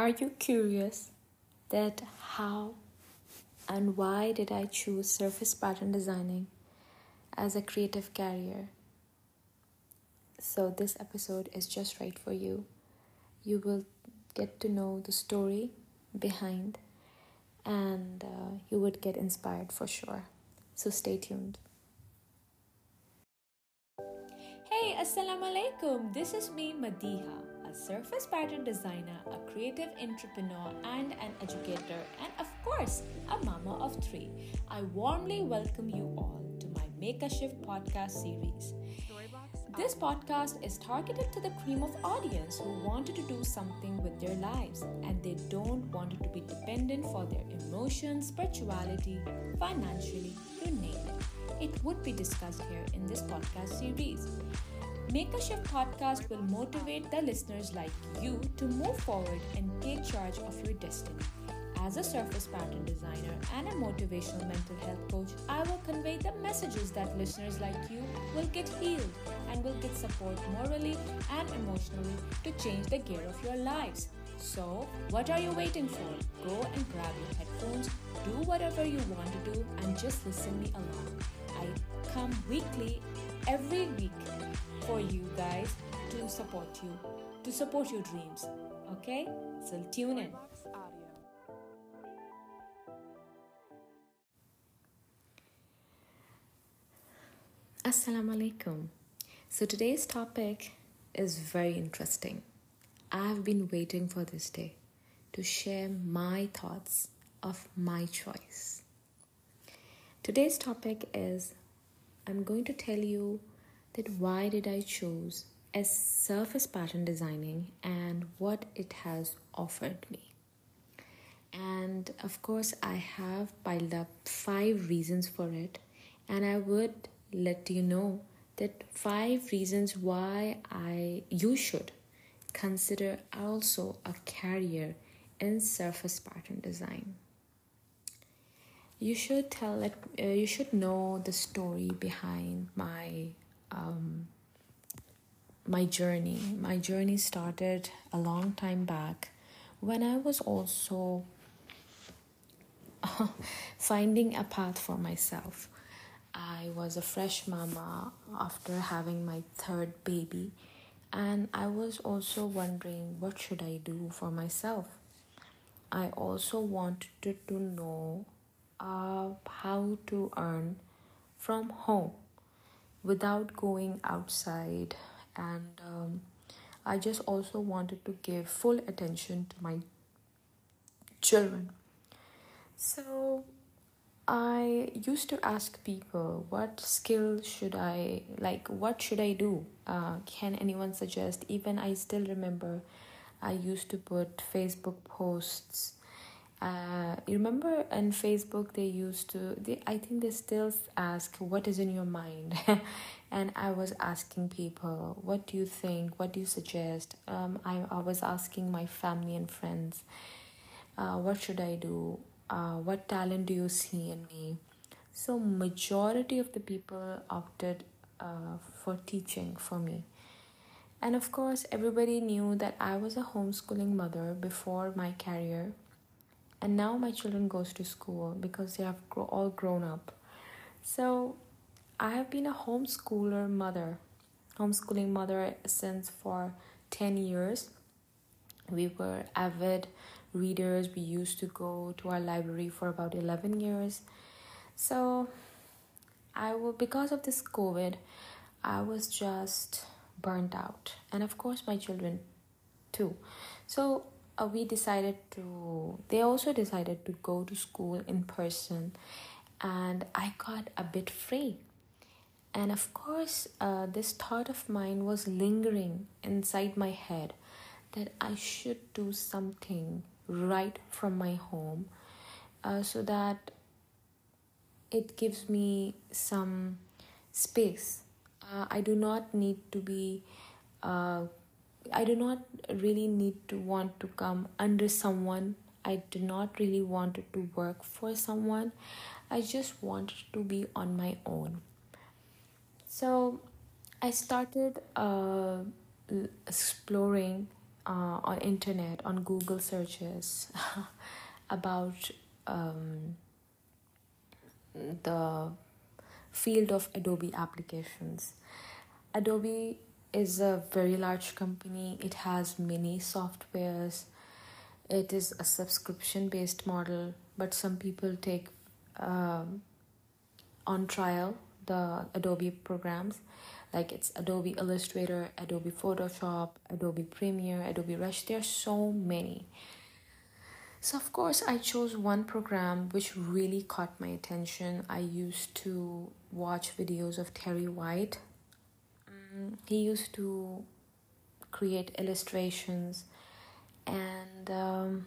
Are you curious that how and why did I choose surface pattern designing as a creative career? So, this episode is just right for you. You will get to know the story behind and uh, you would get inspired for sure. So, stay tuned. Hey, Assalamu alaikum. This is me, Madiha a surface pattern designer, a creative entrepreneur, and an educator, and of course, a mama of three. I warmly welcome you all to my Make a Shift podcast series. This podcast is targeted to the cream of audience who wanted to do something with their lives and they don't want it to be dependent for their emotions, spirituality, financially, you name it. It would be discussed here in this podcast series. Make a Shift podcast will motivate the listeners like you to move forward and take charge of your destiny. As a surface pattern designer and a motivational mental health coach, I will convey the messages that listeners like you will get healed and will get support morally and emotionally to change the gear of your lives. So, what are you waiting for? Go and grab your headphones, do whatever you want to do, and just listen me along. I come weekly, every week for you guys to support you, to support your dreams. Okay? So tune in. Assalamu alaikum. So today's topic is very interesting. I've been waiting for this day to share my thoughts of my choice. Today's topic is I'm going to tell you that why did I choose as surface pattern designing and what it has offered me. And of course, I have piled up five reasons for it, and I would let you know that five reasons why I you should consider also a career in surface pattern design. You should tell. Uh, you should know the story behind my um, my journey. My journey started a long time back when I was also finding a path for myself. I was a fresh mama after having my third baby, and I was also wondering what should I do for myself. I also wanted to know uh, how to earn from home without going outside. And um, i just also wanted to give full attention to my children. So i used to ask people what skill should i like what should i do? Uh, can anyone suggest? Even i still remember i used to put facebook posts uh, you remember on Facebook they used to they I think they still ask what is in your mind? And I was asking people what do you think? What do you suggest? Um I, I was asking my family and friends uh, what should I do? Uh, what talent do you see in me? So majority of the people opted uh, for teaching for me. And of course everybody knew that I was a homeschooling mother before my career and now my children goes to school because they have all grown up. So i have been a homeschooler mother homeschooling mother since for 10 years. We were avid readers. We used to go to our library for about 11 years. So i will because of this covid i was just burnt out. And of course my children too. So uh, we decided to they also decided to go to school in person. And i got a bit free. And of course uh, this thought of mine was lingering inside my head that i should do something right from my home uh, so that it gives me some space. Uh, i do not need to be uh, I do not really need to want to come under someone. I do not really want to work for someone. I just wanted to be on my own. So I started uh, exploring uh, on internet on Google searches about um, the field of Adobe applications. Adobe is a very large company. It has many softwares. It is a subscription based model, but some people take um, on trial the Adobe programs like it's Adobe Illustrator, Adobe Photoshop, Adobe Premiere, Adobe Rush. There are so many. So, of course, I chose one program which really caught my attention. I used to watch videos of Terry White. He used to create illustrations, and um,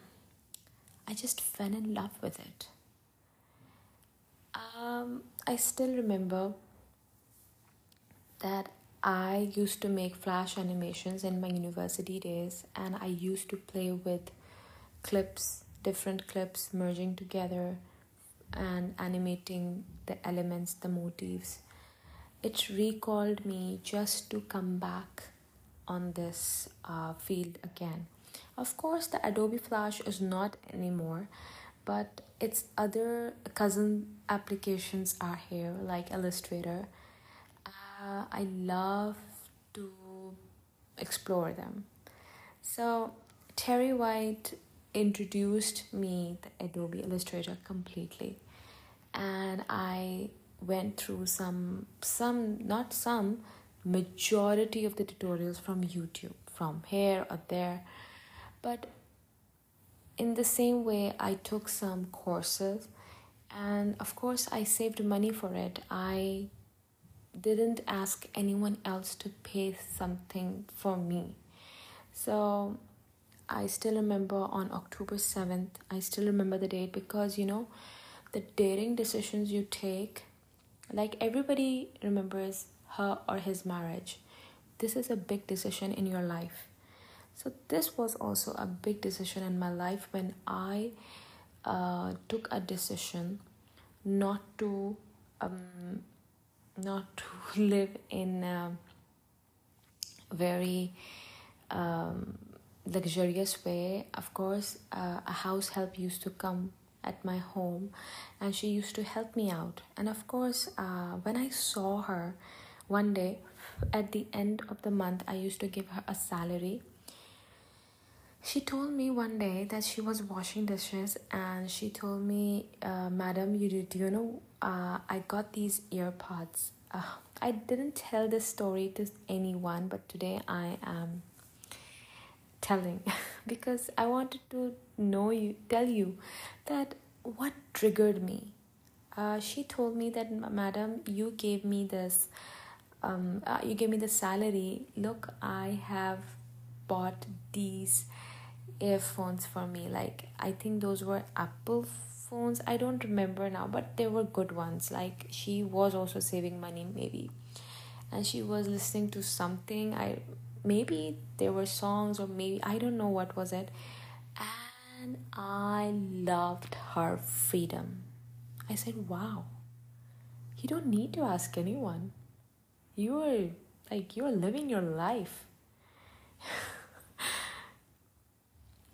I just fell in love with it. Um, I still remember that I used to make flash animations in my university days, and I used to play with clips, different clips merging together and animating the elements, the motifs. It recalled me just to come back on this uh, field again. Of course, the Adobe Flash is not anymore, but its other cousin applications are here, like Illustrator uh, I love to explore them. So, Terry White introduced me the Adobe Illustrator completely, and I went through some, some, not some, majority of the tutorials from YouTube, from here or there. But in the same way, I took some courses, and of course, I saved money for it. I didn't ask anyone else to pay something for me. So I still remember on October 7th, I still remember the date because you know, the dating decisions you take, like everybody remembers her or his marriage. This is a big decision in your life. So, this was also a big decision in my life when I uh, took a decision not to um, not to live in a very um, luxurious way. Of course, uh, a house help used to come at my home and she used to help me out. And of course, uh, when I saw her one day at the end of the month, I used to give her a salary. She told me one day that she was washing dishes and she told me, uh, Madam, you do, do you know uh, I got these earpods. Uh, I didn't tell this story to anyone, but today I am telling because I wanted to know you, tell you that what triggered me. Uh, she told me that, Madam, you gave me this, um, uh, you gave me the salary. Look, I have bought these earphones for me. Like, I think those were Apple phones i don't remember now but they were good ones like she was also saving money maybe and she was listening to something i maybe there were songs or maybe i don't know what was it. And i loved her freedom. I said wow. You don't need to ask anyone. You're like you're living your life.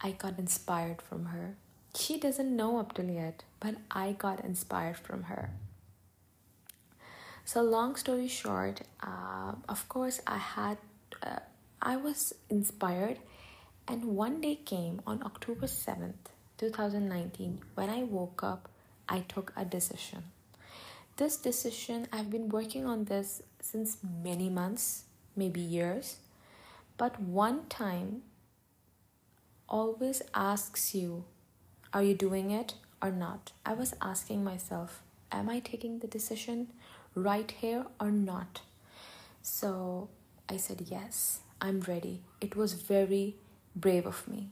I got inspired from her. She doesn't know up till yet, but I got inspired from her. So, long story short, uh, of course, I had, uh, I was inspired, and one day came on October 7th, 2019, when I woke up, I took a decision. This decision, I've been working on this since many months, maybe years, but one time always asks you are you doing it or not? I was asking myself, am I taking the decision right here or not? So I said, yes, I'm ready. It was very brave of me.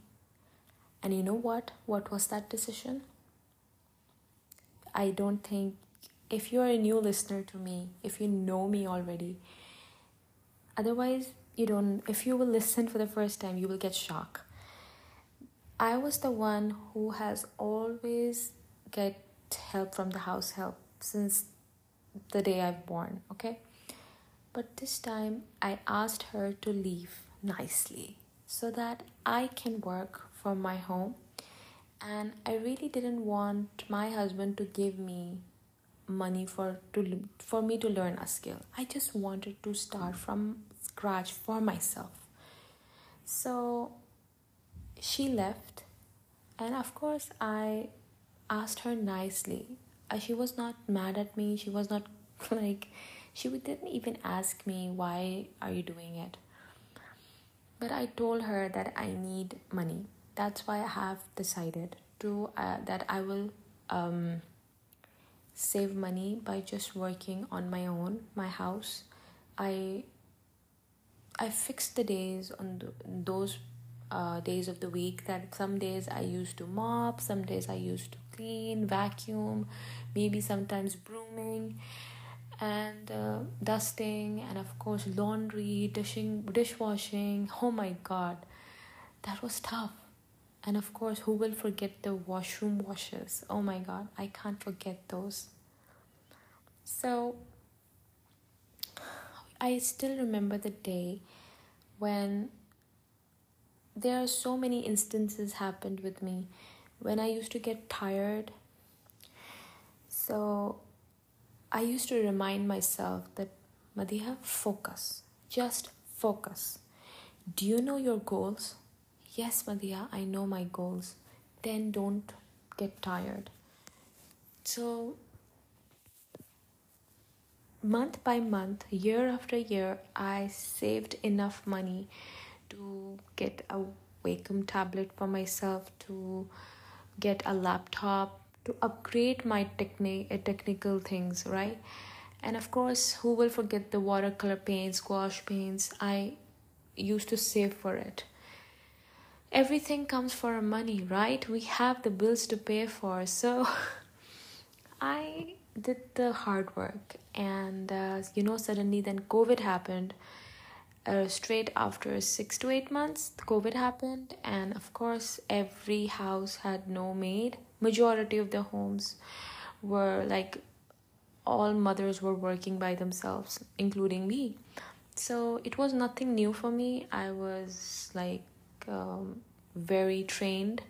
And you know what? What was that decision? I don't think, if you're a new listener to me, if you know me already, otherwise, you don't, if you will listen for the first time, you will get shocked I was the one who has always get help from the house help since the day I've born, okay? But this time I asked her to leave nicely. so that I can work from my home. And I really didn't want my husband to give me money for to for me to learn a skill. I just wanted to start from scratch for myself. So she left and of course I asked her nicely. Uh, she was not mad at me. She was not like she didn't even ask me why are you doing it. But I told her that I need money. That's why I have decided to uh, that I will um save money by just working on my own, my house. I I fixed the days on those uh, days of the week that some days I used to mop, some days I used to clean, vacuum, maybe sometimes brooming and uh, dusting and of course laundry, dishing, dishwashing. Oh my god. That was tough. And of course, who will forget the washroom washes? Oh my god, I can't forget those. So, I still remember the day when there are so many instances happened with me when I used to get tired. So, I used to remind myself that Madiha, focus. Just focus. Do you know your goals? Yes, Madiha, I know my goals. Then don't get tired. So, month by month, year after year, I saved enough money to get a Wacom tablet for myself, to get a laptop, to upgrade my techni- uh, technical things, right? And of course, who will forget the watercolor paints, gouache paints? I used to save for it everything comes for our money, right? We have the bills to pay for. So I did the hard work, and uh, you know, suddenly then COVID happened. Uh, straight after six to eight months, COVID happened, and of course, every house had no maid. Majority of the homes were like all mothers were working by themselves, including me. So it was nothing new for me. I was like um, very trained.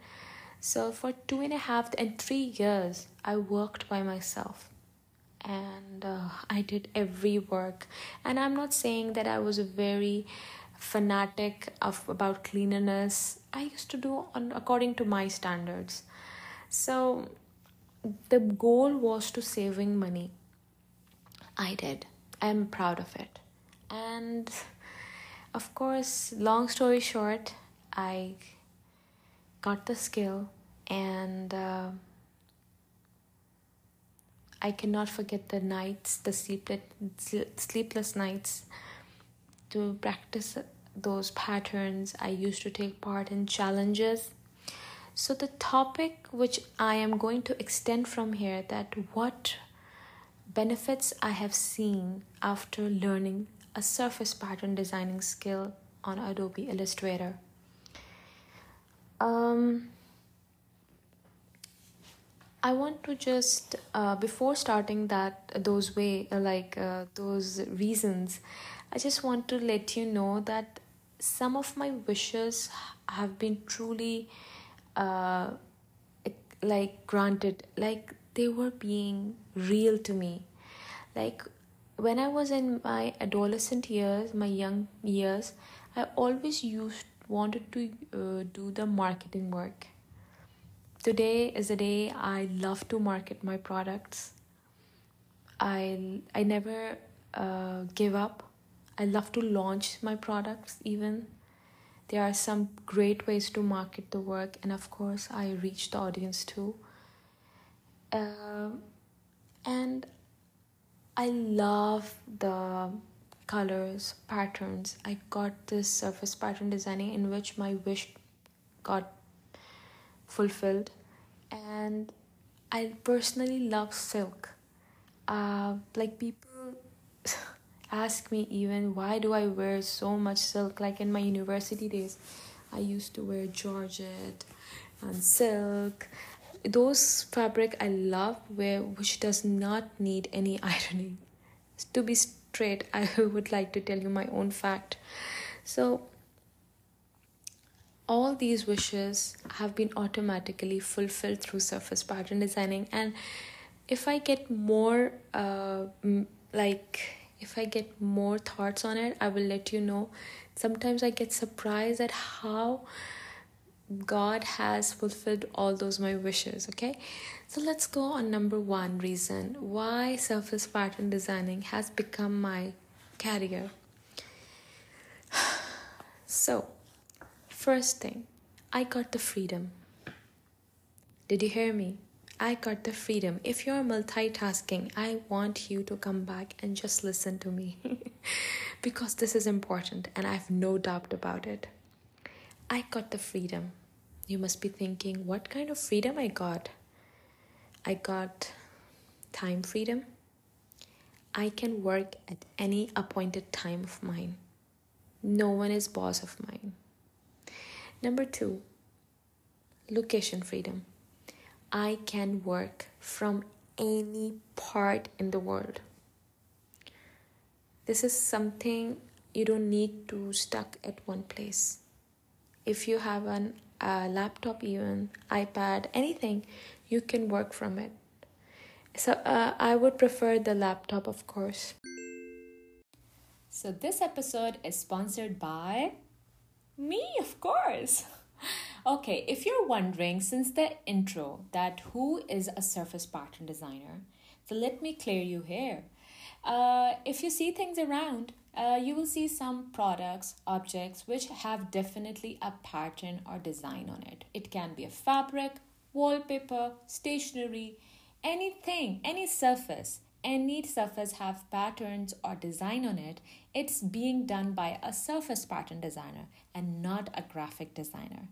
So for two and a half and three years, I worked by myself and uh, I did every work. And I'm not saying that I was a very fanatic of about cleanliness. I used to do on according to my standards. So the goal was to saving money. I did. I'm proud of it. And of course, long story short, I got the skill and uh, I cannot forget the nights, the sleepless, sleepless nights to practice those patterns. I used to take part in challenges. So the topic which I am going to extend from here that what benefits I have seen after learning a surface pattern designing skill on Adobe Illustrator. Um i want to just uh, before starting that those way uh, like uh, those reasons i just want to let you know that some of my wishes have been truly uh like granted like they were being real to me like when i was in my adolescent years my young years i always used wanted to uh, do the marketing work. Today is a day I love to market my products. I I never uh, give up. I love to launch my products even. There are some great ways to market the work, and of course, I reach the audience too. Uh, and I love the colors, patterns. I got this surface pattern designing in which my wish got fulfilled. And I personally love silk. Uh, like people ask me even why do I wear so much silk? Like in my university days, I used to wear georgette and silk. Those fabric I love wear which does not need any ironing. To be straight, I would like to tell you my own fact. So, all these wishes have been automatically fulfilled through surface pattern designing and if i get more uh, like if i get more thoughts on it i will let you know sometimes i get surprised at how god has fulfilled all those my wishes okay so let's go on number one reason why surface pattern designing has become my career so First thing, I got the freedom. Did you hear me? I got the freedom. If you're multitasking, I want you to come back and just listen to me because this is important and I have no doubt about it. I got the freedom. You must be thinking, what kind of freedom I got? I got time freedom. I can work at any appointed time of mine. No one is boss of mine. Number two, location freedom. I can work from any part in the world. This is something you don't need to stuck at one place. If you have an a laptop, even iPad, anything, you can work from it. So uh, I would prefer the laptop, of course. So this episode is sponsored by me, of course. Okay, if you're wondering since the intro that who is a surface pattern designer, so let me clear you here. Uh, if you see things around, uh, you will see some products, objects which have definitely a pattern or design on it. It can be a fabric, wallpaper, stationery, anything, any surface any surface have patterns or design on it, it's being done by a surface pattern designer and not a graphic designer.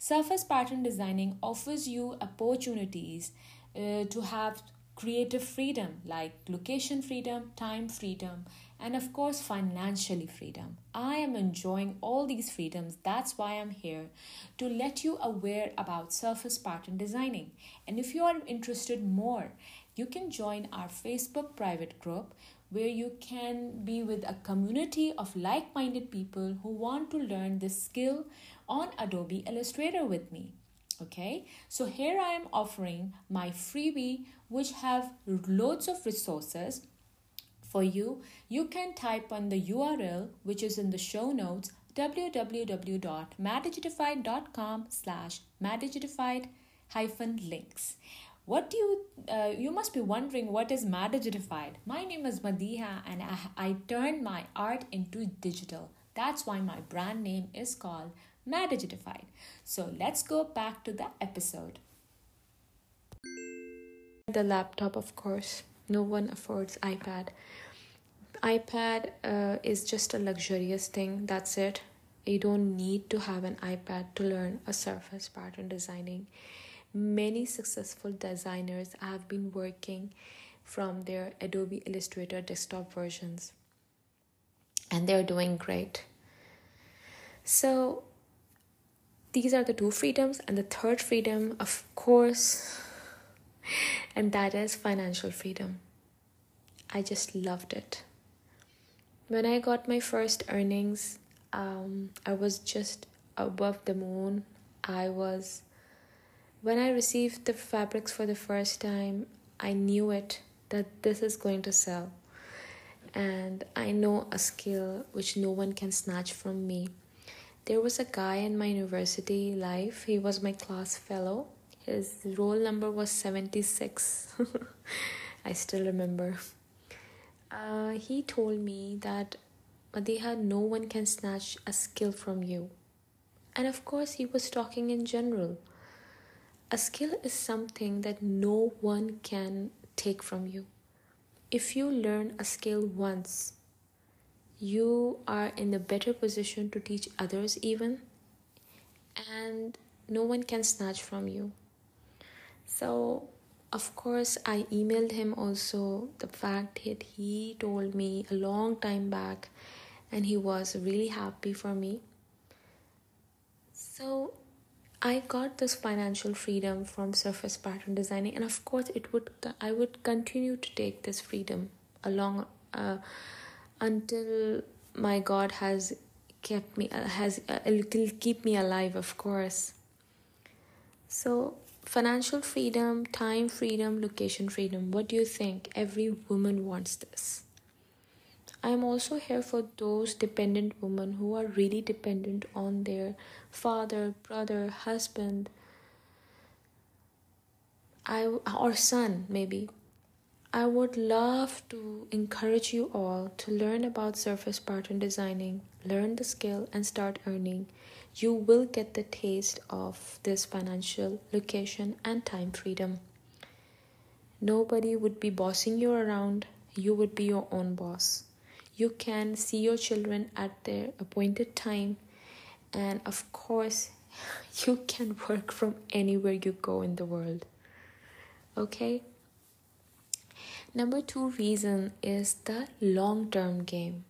Surface pattern designing offers you opportunities uh, to have creative freedom like location freedom, time freedom, and of course, financially freedom. I am enjoying all these freedoms. That's why I'm here to let you aware about surface pattern designing. And if you are interested more, you can join our Facebook private group where you can be with a community of like minded people who want to learn this skill on Adobe Illustrator with me. Okay, so here I am offering my freebie, which have loads of resources for you. You can type on the URL, which is in the show notes www.madigidified.com slash madigidified hyphen links what do you, uh, you must be wondering what is Madigidified? My name is Madiha and I, I turned my art into digital. That's why my brand name is called Madigidified. So let's go back to the episode. The laptop, of course. No one affords iPad. iPad uh, is just a luxurious thing. That's it. You don't need to have an iPad to learn a surface pattern designing many successful designers have been working from their Adobe Illustrator desktop versions and they're doing great. So, these are the two freedoms, and the third freedom, of course, and that is financial freedom. I just loved it. When I got my first earnings, um, I was just above the moon. I was when I received the fabrics for the first time, I knew it that this is going to sell. And I know a skill which no one can snatch from me. There was a guy in my university life, he was my class fellow. His roll number was 76. I still remember. Uh, he told me that Madiha, no one can snatch a skill from you. And of course, he was talking in general a skill is something that no one can take from you. If you learn a skill once, you are in a better position to teach others, even, and no one can snatch from you. So, of course, I emailed him also the fact that he told me a long time back, and he was really happy for me. So, I got this financial freedom from surface pattern designing, and of course, it would I would continue to take this freedom along uh, until my God has kept me uh, has uh, it'll keep me alive of course. So financial freedom time freedom location freedom what do you think every woman wants this i am also here for those dependent women who are really dependent on their father brother husband I or son maybe I would love to encourage you all to learn about surface pattern designing, learn the skill, and start earning. You will get the taste of this financial location and time freedom. Nobody would be bossing you around, you would be your own boss. You can see your children at their appointed time, and of course, you can work from anywhere you go in the world. Okay? Number two reason is the long term game.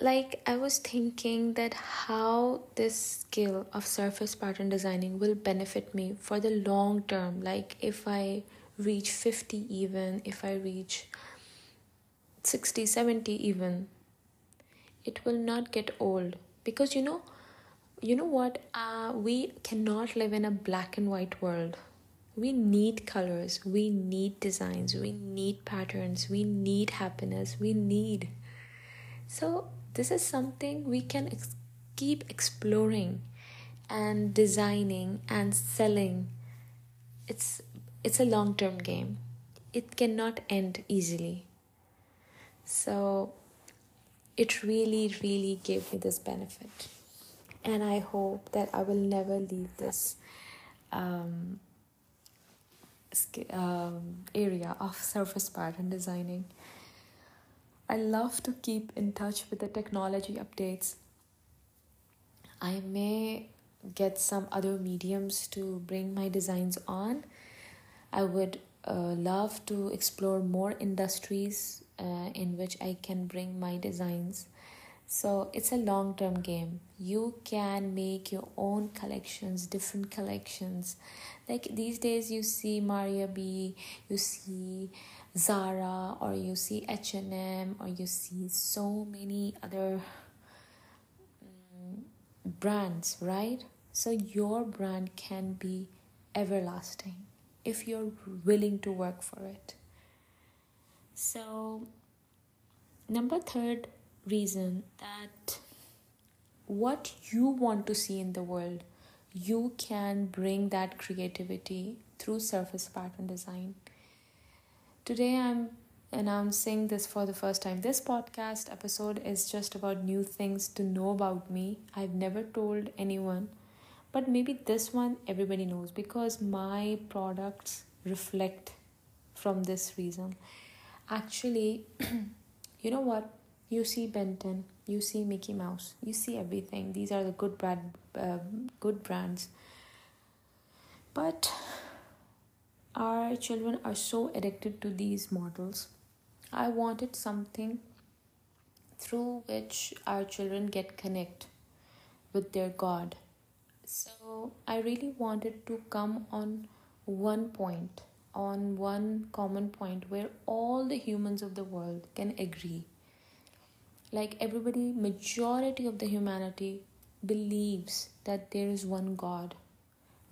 Like, I was thinking that how this skill of surface pattern designing will benefit me for the long term. Like, if I reach 50, even if I reach 60, 70, even, it will not get old. Because you know, you know what? Uh, we cannot live in a black and white world we need colors, we need designs, we need patterns, we need happiness, we need. So, this is something we can ex- keep exploring and designing and selling. It's it's a long-term game. It cannot end easily. So, it really really gave me this benefit. And I hope that I will never leave this um, um, area of surface pattern designing. I love to keep in touch with the technology updates. I may get some other mediums to bring my designs on. I would uh, love to explore more industries uh, in which I can bring my designs. So it's a long term game. You can make your own collections, different collections. Like these days, you see Maria B, you see Zara, or you see H and M, or you see so many other um, brands, right? So your brand can be everlasting if you're willing to work for it. So, number third reason that what you want to see in the world, you can bring that creativity through surface pattern design. Today, I'm announcing this for the first time. This podcast episode is just about new things to know about me. I've never told anyone, but maybe this one everybody knows because my products reflect from this reason. Actually, you know what? you see Ben 10 you see mickey mouse you see everything. These are the good brand uh, good brands. But our children are so addicted to these models. I wanted something through which our children get connect with their god. So i really wanted to come on one point on one common point where all the humans of the world can agree. Like everybody majority of the humanity believes that there is one god.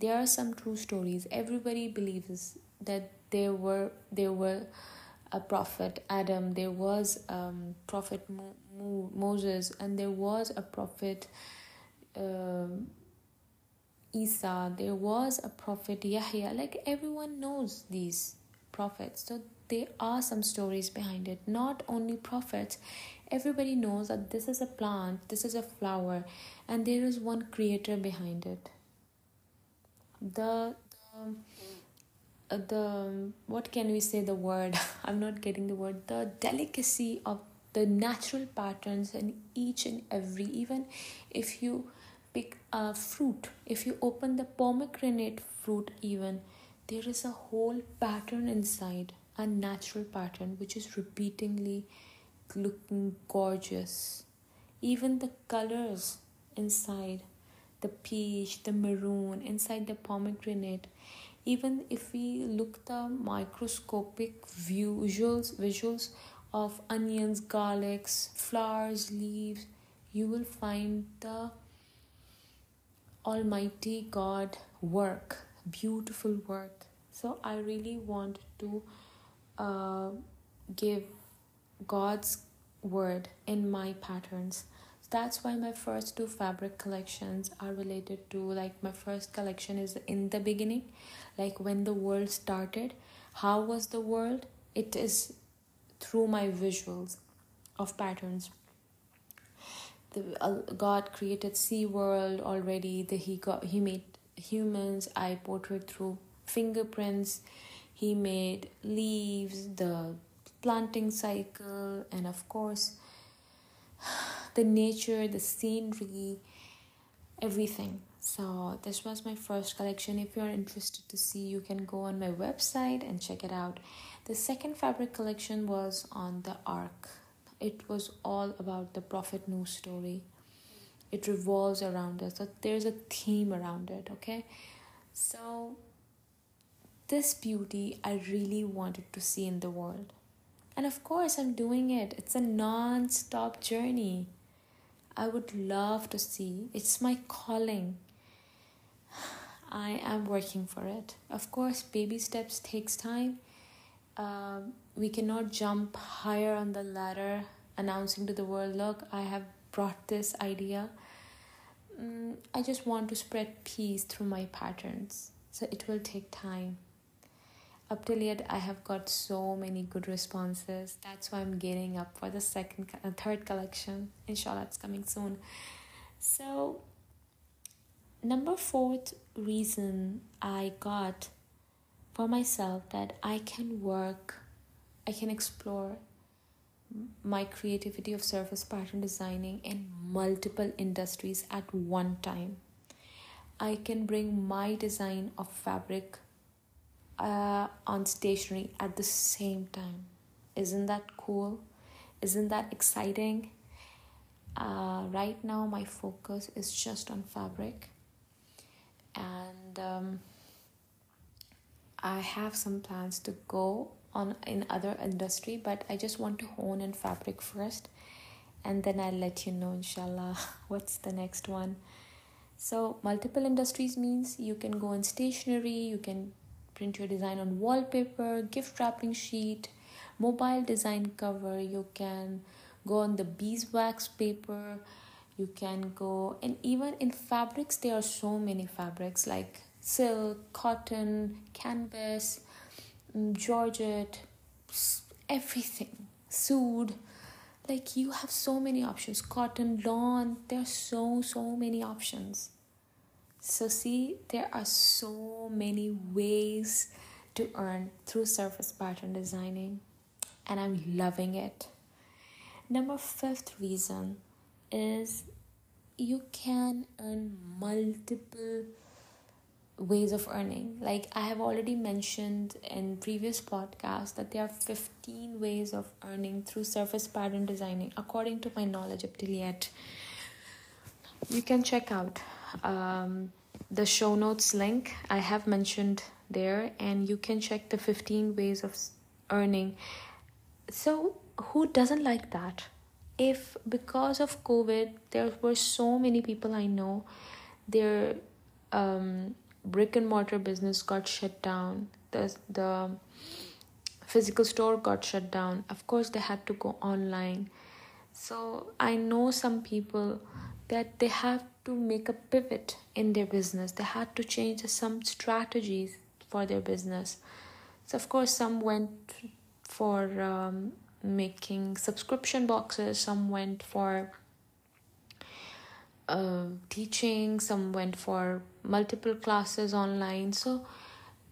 There are some true stories. Everybody believes that there were there were a prophet adam there was um prophet Mo- Mo- moses and there was a prophet uh, isa there was a prophet yahya like everyone knows these prophets so there are some stories behind it not only prophets everybody knows that this is a plant, this is a flower, and there is one creator behind it. The, the, the what can we say the word? I'm not getting the word. The delicacy of the natural patterns in each and every, even if you a fruit, if you open the pomegranate fruit, even there is a whole pattern inside, a natural pattern which is repeatedly looking gorgeous. Even the colors inside the peach, the maroon, inside the pomegranate. Even if we look the microscopic visuals, visuals of onions, garlics, flowers, leaves, you will find the Almighty God work, beautiful work. So I really want to uh, give God's word in my patterns. That's why my first two fabric collections are related to like my first collection is in the beginning, like when the world started. How was the world? It is through my visuals of patterns the uh, God created Sea World already. The he got he made humans. I portrayed through fingerprints. He made leaves, the planting cycle, and of course, the nature, the scenery, everything. So this was my first collection. If you're interested to see, you can go on my website and check it out. The second fabric collection was on the ark it was all about the Prophet Nuh story. It revolves around it. So there's a theme around it, okay? So this beauty I really wanted to see in the world. And of course, I'm doing it. It's a non stop journey. I would love to see. It's my calling. I am working for it. Of course, baby steps takes time. Um, we cannot jump higher on the ladder announcing to the world look i have brought this idea. Mm, i just want to spread peace through my patterns. So it will take time. Up till yet i have got so many good responses. That's why i'm getting up for the second uh, third collection. Inshallah it's coming soon. So number fourth reason i got for myself that I can work, I can explore my creativity of surface pattern designing in multiple industries at one time. I can bring my design of fabric uh, on stationery at the same time. Isn't that cool? Isn't that exciting? Uh, right now, my focus is just on fabric, and um, I have some plans to go on in other industry, but I just want to hone in fabric first, and then I'll let you know, inshallah, what's the next one. So multiple industries means you can go in stationery, you can print your design on wallpaper, gift wrapping sheet, mobile design cover. You can go on the beeswax paper. You can go and even in fabrics there are so many fabrics like silk, cotton, canvas, georgette, everything, suede. Like you have so many options. Cotton, lawn, there are so, so many options. So, see, there are so many ways to earn through surface pattern designing, and I'm loving it. Number fifth reason is you can earn multiple ways of earning. Like i have already mentioned in previous podcasts that there are 15 ways of earning through surface pattern designing according to my knowledge up till yet. You can check out um, the show notes link i have mentioned there and you can check the 15 ways of earning. So who doesn't like that? If because of covid there were so many people i know they're um, brick and mortar business got shut down. The the physical store got shut down. Of course they had to go online. So i know some people that they have to make a pivot in their business. They had to change some strategies for their business. So of course some went for um, making subscription boxes. Some went for uh, teaching. Some went for multiple classes online. So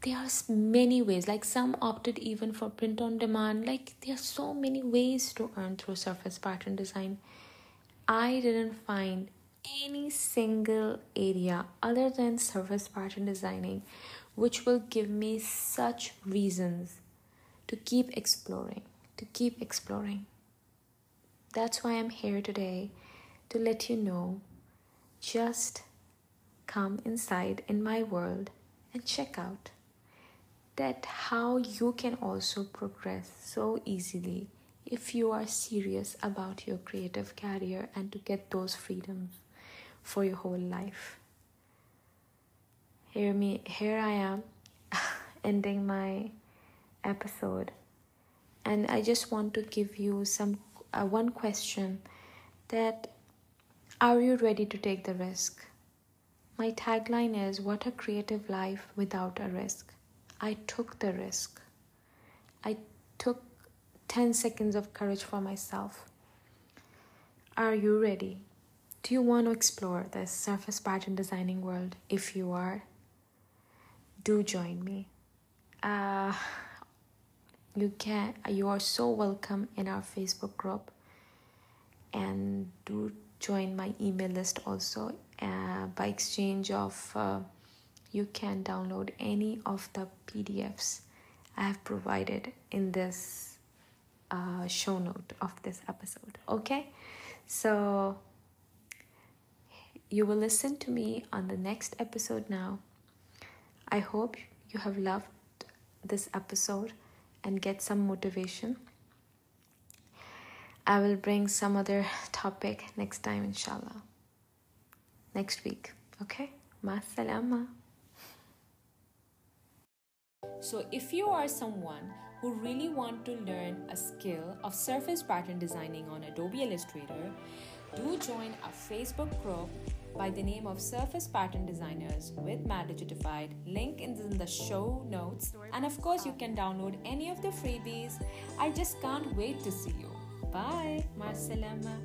there are many ways. Like some opted even for print on demand. Like there are so many ways to earn through surface pattern design. I didn't find any single area other than surface pattern designing which will give me such reasons to keep exploring to keep exploring. That's why i'm here today to let you know just come inside in my world and check out that how you can also progress so easily if you are serious about your creative career and to get those freedoms for your whole life. Hear me, here I am ending my episode and I just want to give you some uh, one question that are you ready to take the risk? My tagline is what a creative life without a risk. I took the risk. I took 10 seconds of courage for myself. Are you ready? Do you want to explore the surface pattern designing world? If you are, do join me. Uh, you can you are so welcome in our facebook group and do join my email list also uh, by exchange of uh, you can download any of the pdfs i have provided in this uh, show note of this episode okay so you will listen to me on the next episode now i hope you have loved this episode and get some motivation. I will bring some other topic next time, inshallah. Next week, okay? Ma salama. So, if you are someone who really want to learn a skill of surface pattern designing on Adobe Illustrator, do join our Facebook group by the name of Surface Pattern Designers with Mad Digitified. Link is in the show notes. And of course, you can download any of the freebies. I just can't wait to see you. Bye. Marcelama.